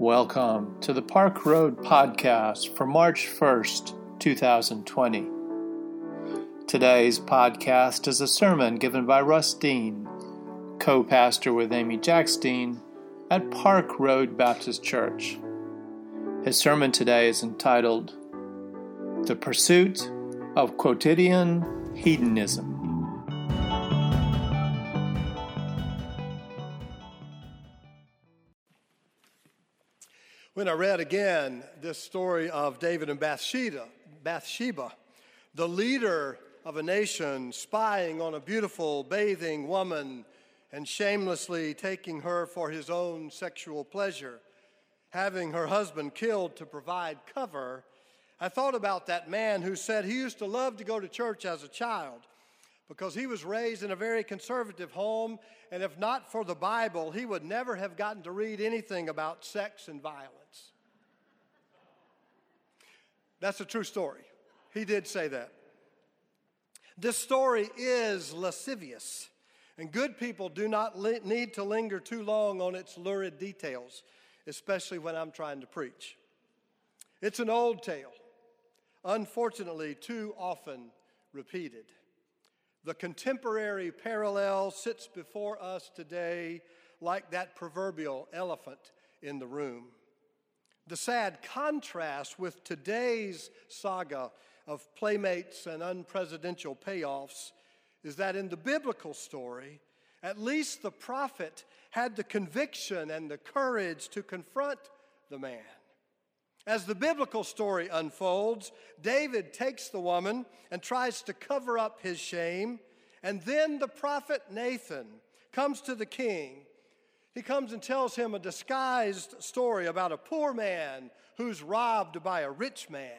Welcome to the Park Road Podcast for March 1st, 2020. Today's podcast is a sermon given by Russ Dean, co pastor with Amy Jacks Dean at Park Road Baptist Church. His sermon today is entitled The Pursuit of Quotidian Hedonism. When I read again this story of David and Bathsheba, Bathsheba, the leader of a nation spying on a beautiful bathing woman and shamelessly taking her for his own sexual pleasure, having her husband killed to provide cover, I thought about that man who said he used to love to go to church as a child because he was raised in a very conservative home, and if not for the Bible, he would never have gotten to read anything about sex and violence. That's a true story. He did say that. This story is lascivious, and good people do not li- need to linger too long on its lurid details, especially when I'm trying to preach. It's an old tale, unfortunately, too often repeated. The contemporary parallel sits before us today like that proverbial elephant in the room. The sad contrast with today's saga of playmates and unpresidential payoffs is that in the biblical story, at least the prophet had the conviction and the courage to confront the man. As the biblical story unfolds, David takes the woman and tries to cover up his shame. And then the prophet Nathan comes to the king. He comes and tells him a disguised story about a poor man who's robbed by a rich man.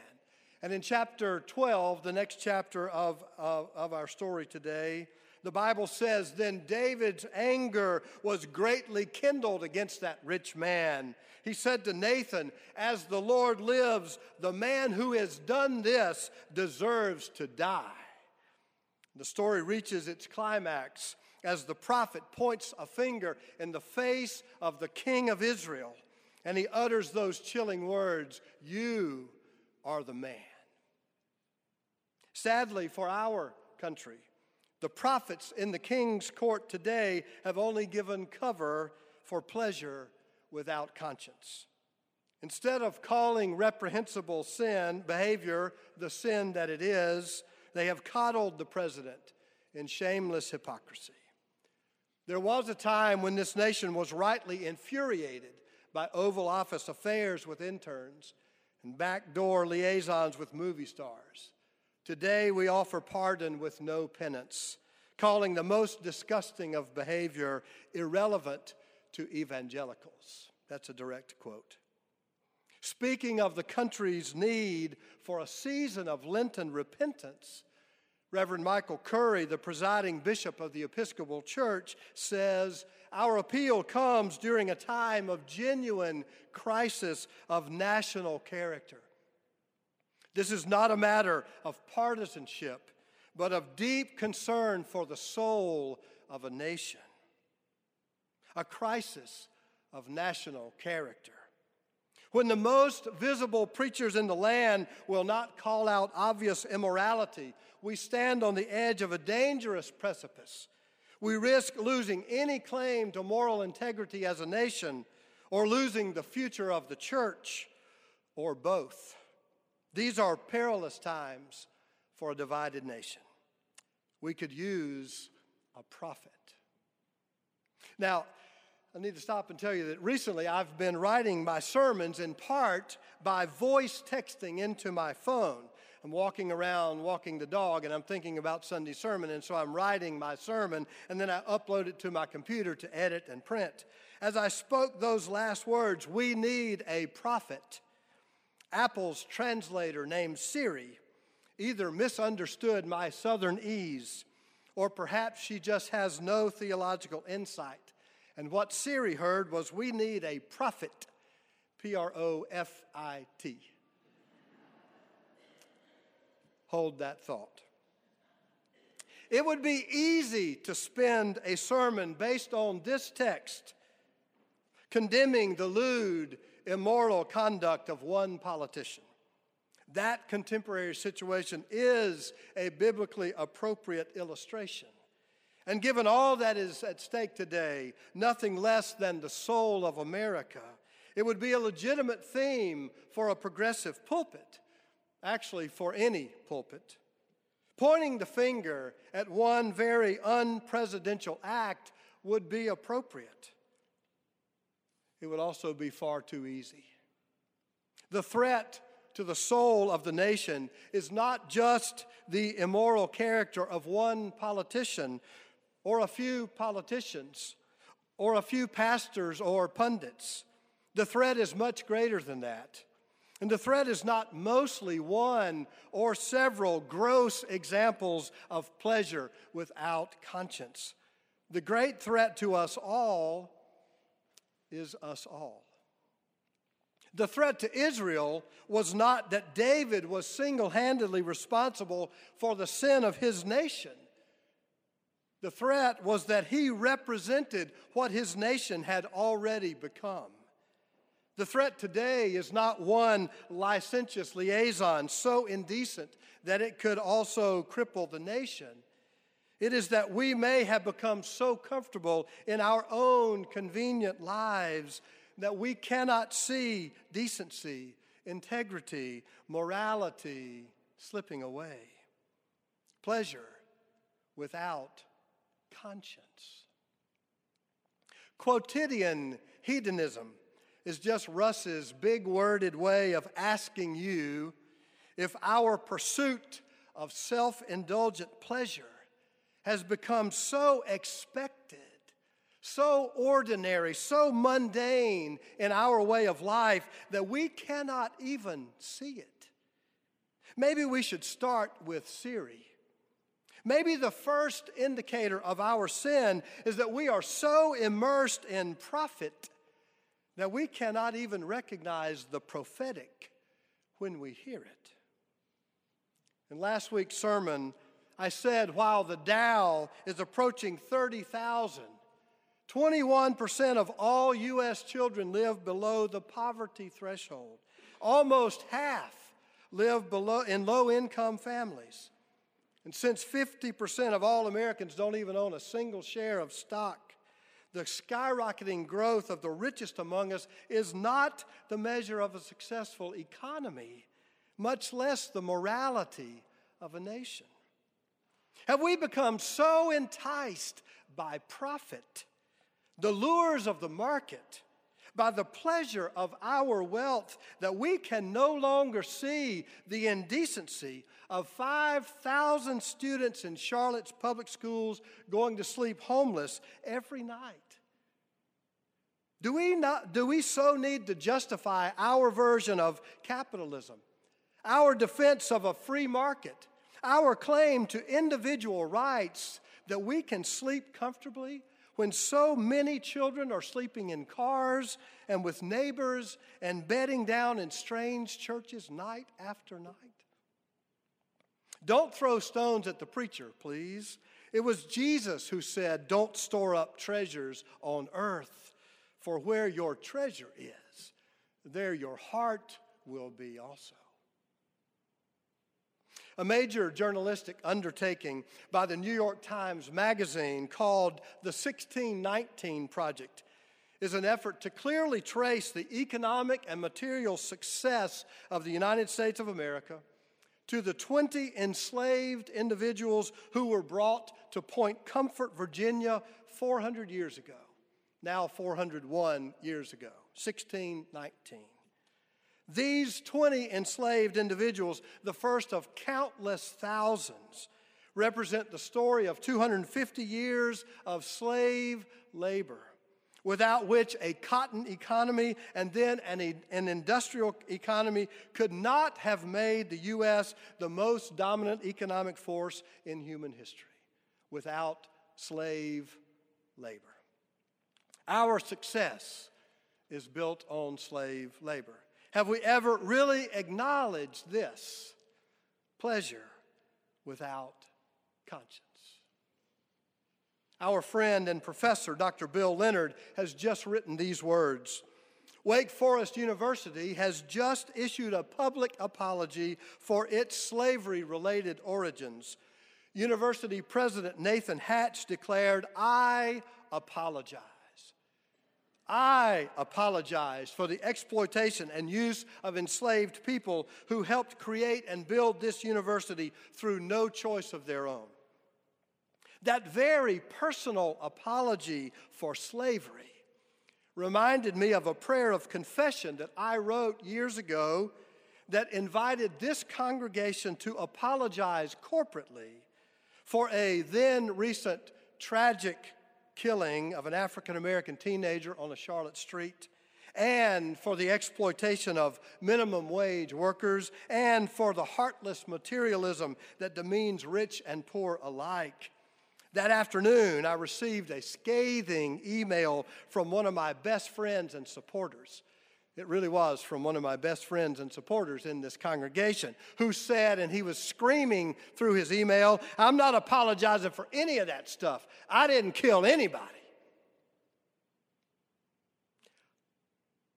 And in chapter 12, the next chapter of, of, of our story today, the Bible says, Then David's anger was greatly kindled against that rich man. He said to Nathan, As the Lord lives, the man who has done this deserves to die. The story reaches its climax as the prophet points a finger in the face of the king of Israel and he utters those chilling words You are the man. Sadly, for our country, the prophets in the king's court today have only given cover for pleasure without conscience. Instead of calling reprehensible sin behavior the sin that it is, they have coddled the president in shameless hypocrisy. There was a time when this nation was rightly infuriated by Oval Office affairs with interns and backdoor liaisons with movie stars. Today, we offer pardon with no penance, calling the most disgusting of behavior irrelevant to evangelicals. That's a direct quote. Speaking of the country's need for a season of Lenten repentance, Reverend Michael Curry, the presiding bishop of the Episcopal Church, says our appeal comes during a time of genuine crisis of national character. This is not a matter of partisanship, but of deep concern for the soul of a nation. A crisis of national character. When the most visible preachers in the land will not call out obvious immorality, we stand on the edge of a dangerous precipice. We risk losing any claim to moral integrity as a nation or losing the future of the church or both. These are perilous times for a divided nation. We could use a prophet. Now, I need to stop and tell you that recently I've been writing my sermons in part by voice texting into my phone. I'm walking around walking the dog and I'm thinking about Sunday sermon, and so I'm writing my sermon and then I upload it to my computer to edit and print. As I spoke those last words, we need a prophet. Apple's translator named Siri either misunderstood my southern ease or perhaps she just has no theological insight. And what Siri heard was we need a prophet, P R O F I T. Hold that thought. It would be easy to spend a sermon based on this text, condemning the lewd, immoral conduct of one politician. That contemporary situation is a biblically appropriate illustration. And given all that is at stake today, nothing less than the soul of America, it would be a legitimate theme for a progressive pulpit, actually, for any pulpit. Pointing the finger at one very unpresidential act would be appropriate. It would also be far too easy. The threat to the soul of the nation is not just the immoral character of one politician or a few politicians or a few pastors or pundits. The threat is much greater than that. And the threat is not mostly one or several gross examples of pleasure without conscience. The great threat to us all is us all. The threat to Israel was not that David was single handedly responsible for the sin of his nation. The threat was that he represented what his nation had already become. The threat today is not one licentious liaison so indecent that it could also cripple the nation. It is that we may have become so comfortable in our own convenient lives that we cannot see decency, integrity, morality slipping away. Pleasure without conscience. Quotidian hedonism is just Russ's big worded way of asking you if our pursuit of self indulgent pleasure has become so expected, so ordinary, so mundane in our way of life that we cannot even see it. Maybe we should start with Siri. Maybe the first indicator of our sin is that we are so immersed in profit that we cannot even recognize the prophetic when we hear it. In last week's sermon, I said while the Dow is approaching 30,000, 21% of all U.S. children live below the poverty threshold. Almost half live below, in low income families. And since 50% of all Americans don't even own a single share of stock, the skyrocketing growth of the richest among us is not the measure of a successful economy, much less the morality of a nation. Have we become so enticed by profit, the lures of the market, by the pleasure of our wealth that we can no longer see the indecency of 5,000 students in Charlotte's public schools going to sleep homeless every night? Do we, not, do we so need to justify our version of capitalism, our defense of a free market, our claim to individual rights that we can sleep comfortably when so many children are sleeping in cars and with neighbors and bedding down in strange churches night after night? Don't throw stones at the preacher, please. It was Jesus who said, Don't store up treasures on earth, for where your treasure is, there your heart will be also. A major journalistic undertaking by the New York Times Magazine called the 1619 Project is an effort to clearly trace the economic and material success of the United States of America to the 20 enslaved individuals who were brought to Point Comfort, Virginia 400 years ago, now 401 years ago, 1619. These 20 enslaved individuals, the first of countless thousands, represent the story of 250 years of slave labor, without which a cotton economy and then an, an industrial economy could not have made the U.S. the most dominant economic force in human history without slave labor. Our success is built on slave labor. Have we ever really acknowledged this? Pleasure without conscience. Our friend and professor, Dr. Bill Leonard, has just written these words Wake Forest University has just issued a public apology for its slavery related origins. University President Nathan Hatch declared, I apologize. I apologize for the exploitation and use of enslaved people who helped create and build this university through no choice of their own. That very personal apology for slavery reminded me of a prayer of confession that I wrote years ago that invited this congregation to apologize corporately for a then recent tragic killing of an African American teenager on a Charlotte street, and for the exploitation of minimum wage workers, and for the heartless materialism that demeans rich and poor alike. That afternoon, I received a scathing email from one of my best friends and supporters. It really was from one of my best friends and supporters in this congregation who said, and he was screaming through his email, I'm not apologizing for any of that stuff. I didn't kill anybody.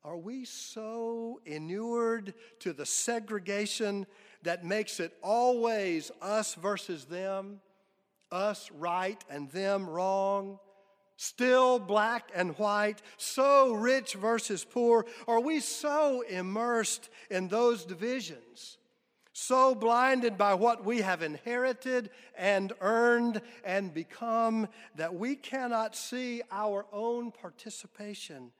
Are we so inured to the segregation that makes it always us versus them? us right and them wrong, still black and white, so rich versus poor? Are we so immersed in those divisions? So blinded by what we have inherited and earned and become that we cannot see our own participation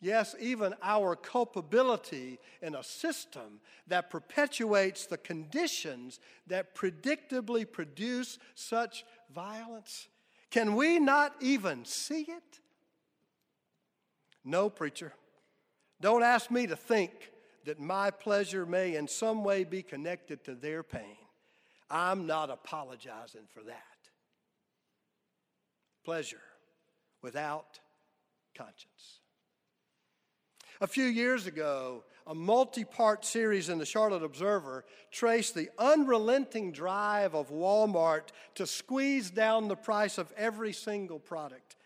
Yes, even our culpability in a system that perpetuates the conditions that predictably produce such violence. Can we not even see it? No, preacher. Don't ask me to think that my pleasure may in some way be connected to their pain. I'm not apologizing for that. Pleasure without conscience. A few years ago, a multi part series in the Charlotte Observer traced the unrelenting drive of Walmart to squeeze down the price of every single product.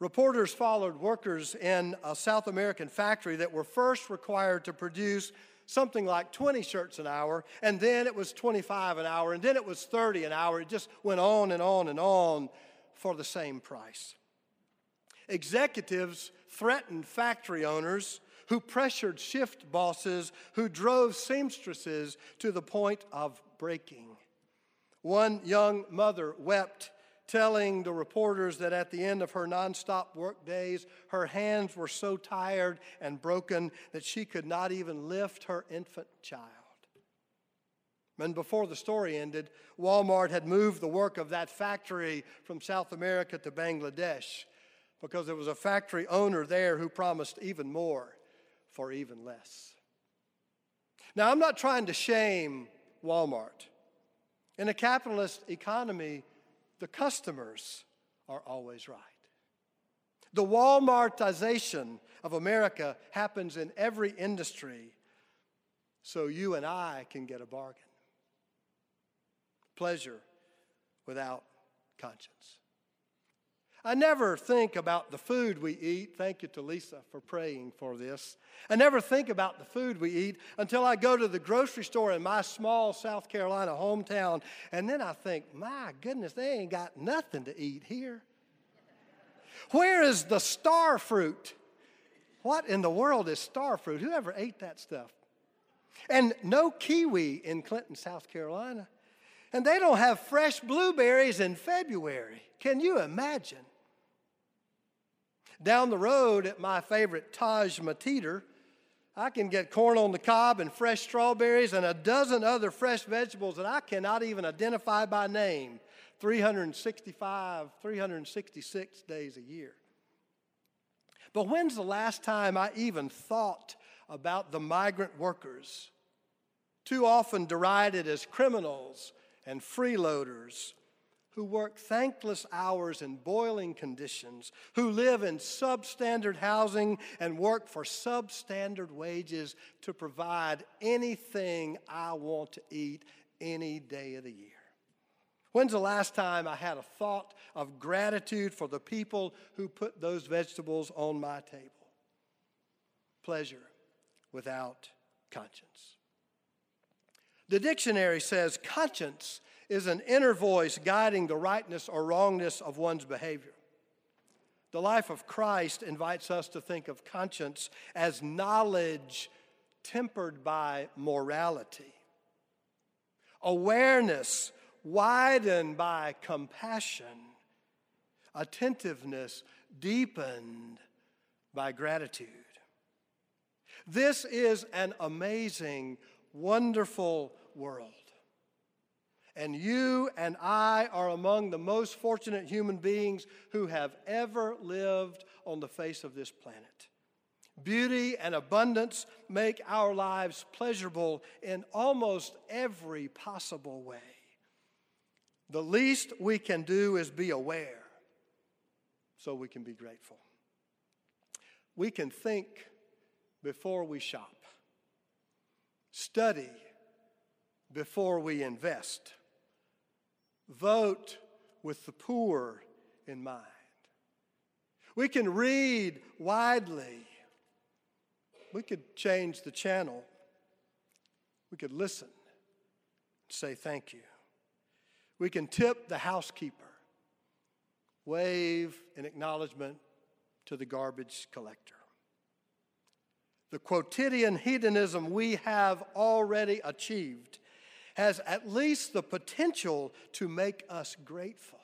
Reporters followed workers in a South American factory that were first required to produce something like 20 shirts an hour, and then it was 25 an hour, and then it was 30 an hour. It just went on and on and on for the same price. Executives threatened factory owners who pressured shift bosses who drove seamstresses to the point of breaking. One young mother wept, telling the reporters that at the end of her nonstop work days, her hands were so tired and broken that she could not even lift her infant child. And before the story ended, Walmart had moved the work of that factory from South America to Bangladesh because there was a factory owner there who promised even more for even less. Now, I'm not trying to shame Walmart. In a capitalist economy, the customers are always right. The Walmartization of America happens in every industry, so you and I can get a bargain. Pleasure without conscience. I never think about the food we eat. Thank you to Lisa for praying for this. I never think about the food we eat until I go to the grocery store in my small South Carolina hometown, and then I think, my goodness, they ain't got nothing to eat here. Where is the star fruit? What in the world is star fruit? Whoever ate that stuff? And no kiwi in Clinton, South Carolina. And they don't have fresh blueberries in February. Can you imagine? Down the road at my favorite Taj Mateater, I can get corn on the cob and fresh strawberries and a dozen other fresh vegetables that I cannot even identify by name. 365, 366 days a year. But when's the last time I even thought about the migrant workers, too often derided as criminals and freeloaders who work thankless hours in boiling conditions, who live in substandard housing and work for substandard wages to provide anything I want to eat any day of the year. When's the last time I had a thought of gratitude for the people who put those vegetables on my table? pleasure without conscience. The dictionary says conscience is an inner voice guiding the rightness or wrongness of one's behavior. The life of Christ invites us to think of conscience as knowledge tempered by morality, awareness widened by compassion, attentiveness deepened by gratitude. This is an amazing, wonderful world. And you and I are among the most fortunate human beings who have ever lived on the face of this planet. Beauty and abundance make our lives pleasurable in almost every possible way. The least we can do is be aware so we can be grateful. We can think before we shop, study before we invest, vote with the poor in mind. We can read widely. We could change the channel. We could listen, and say thank you. We can tip the housekeeper, wave an acknowledgement to the garbage collector. The quotidian hedonism we have already achieved has at least the potential to make us grateful.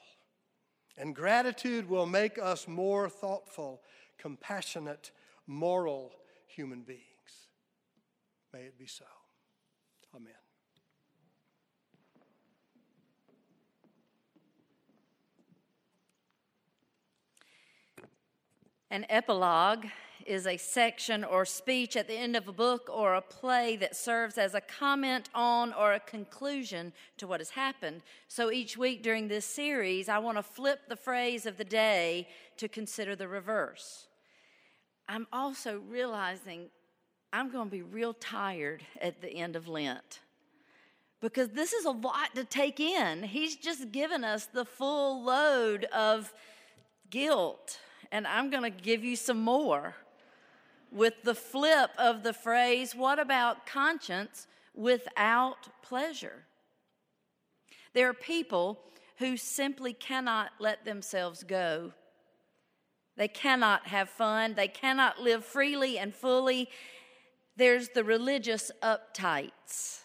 And gratitude will make us more thoughtful, compassionate, moral human beings. May it be so. Amen. An epilogue is a section or speech at the end of a book or a play that serves as a comment on or a conclusion to what has happened. So each week during this series, I want to flip the phrase of the day to consider the reverse. I'm also realizing I'm going to be real tired at the end of Lent because this is a lot to take in. He's just given us the full load of guilt and I'm going to give you some more with the flip of the phrase, What about conscience without pleasure? There are people who simply cannot let themselves go. They cannot have fun. They cannot live freely and fully. There's the religious uptights.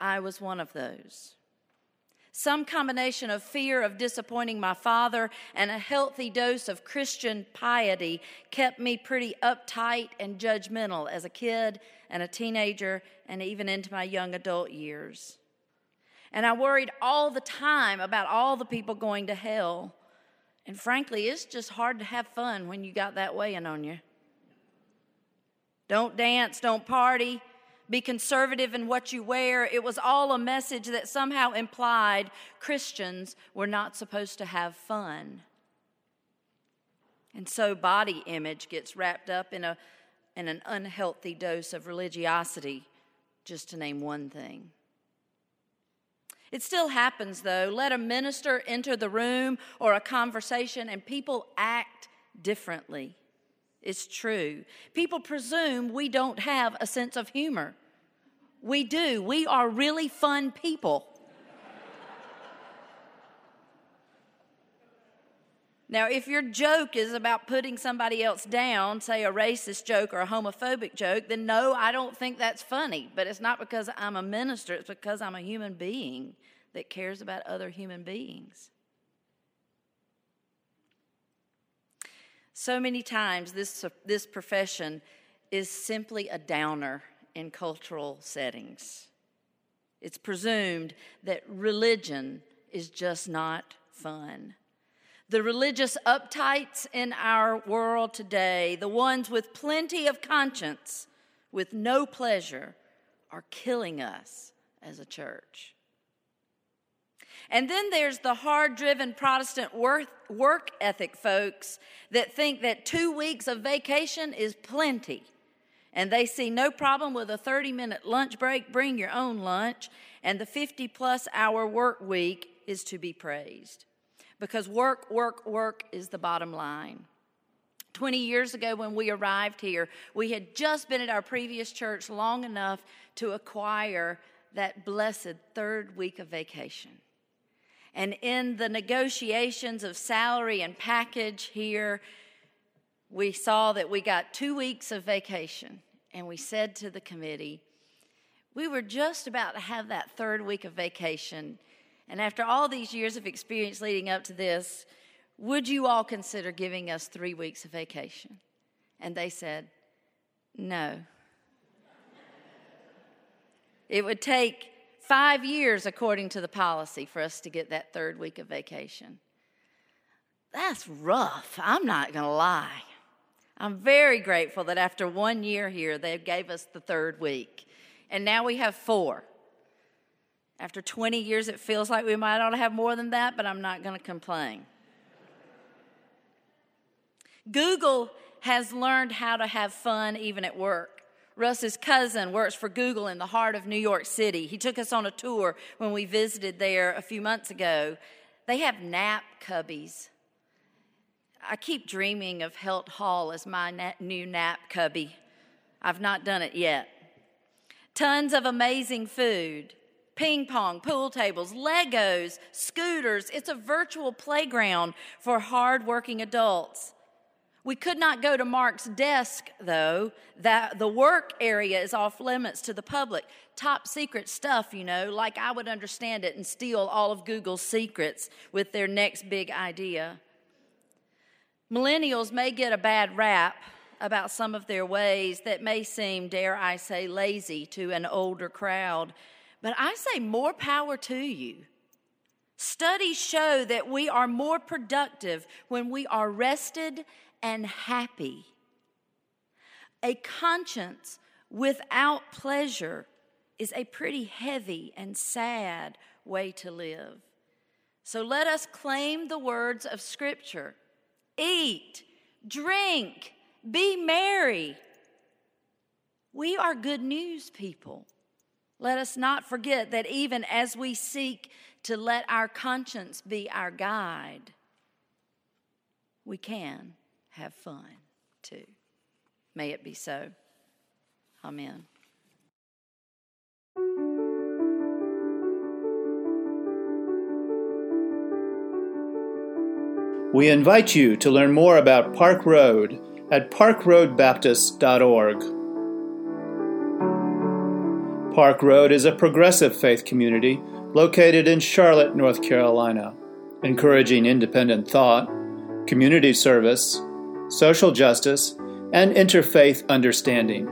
I was one of those. Some combination of fear of disappointing my father and a healthy dose of Christian piety kept me pretty uptight and judgmental as a kid and a teenager and even into my young adult years. And I worried all the time about all the people going to hell. And frankly, it's just hard to have fun when you got that weighing on you. Don't dance, don't party, be conservative in what you wear. It was all a message that somehow implied Christians were not supposed to have fun. And so body image gets wrapped up in, a, in an unhealthy dose of religiosity, just to name one thing. It still happens, though. Let a minister enter the room or a conversation, and people act differently. It's true. People presume we don't have a sense of humor. We do. We are really fun people. Now, if your joke is about putting somebody else down, say a racist joke or a homophobic joke, then no, I don't think that's funny. But it's not because I'm a minister, it's because I'm a human being that cares about other human beings. So many times, this, this profession is simply a downer in cultural settings. It's presumed that religion is just not fun. The religious uptights in our world today, the ones with plenty of conscience, with no pleasure, are killing us as a church. And then there's the hard driven Protestant work, work ethic folks that think that two weeks of vacation is plenty and they see no problem with a 30 minute lunch break, bring your own lunch, and the 50 plus hour work week is to be praised. Because work, work, work is the bottom line. 20 years ago when we arrived here, we had just been at our previous church long enough to acquire that blessed third week of vacation. And in the negotiations of salary and package here, we saw that we got two weeks of vacation. And we said to the committee, we were just about to have that third week of vacation. And after all these years of experience leading up to this, would you all consider giving us three weeks of vacation? And they said, No. it would take five years, according to the policy, for us to get that third week of vacation. That's rough. I'm not going to lie. I'm very grateful that after one year here, they gave us the third week. And now we have four. After 20 years, it feels like we might ought to have more than that, but I'm not going to complain. Google has learned how to have fun even at work. Russ's cousin works for Google in the heart of New York City. He took us on a tour when we visited there a few months ago. They have nap cubbies. I keep dreaming of Helt Hall as my na- new nap cubby. I've not done it yet. Tons of amazing food ping pong, pool tables, Legos, scooters. It's a virtual playground for hardworking adults. We could not go to Mark's desk, though. That the work area is off limits to the public. Top secret stuff, you know, like I would understand it and steal all of Google's secrets with their next big idea. Millennials may get a bad rap about some of their ways that may seem, dare I say, lazy to an older crowd, but I say more power to you. Studies show that we are more productive when we are rested and happy. A conscience without pleasure is a pretty heavy and sad way to live. So let us claim the words of Scripture eat, drink, be merry. We are good news people. Let us not forget that even as we seek to let our conscience be our guide, we can have fun too. May it be so. Amen. We invite you to learn more about Park Road at parkroadbaptist.org. Park Road is a progressive faith community located in Charlotte, North Carolina, encouraging independent thought, community service, social justice, and interfaith understanding.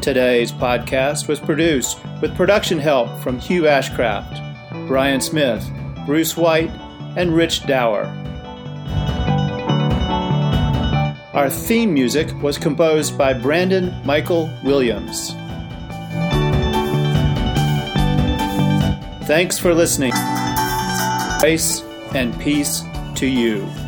Today's podcast was produced with production help from Hugh Ashcraft, Brian Smith, Bruce White, and Rich Dower. Our theme music was composed by Brandon Michael Williams. Thanks for listening. Grace and peace to you.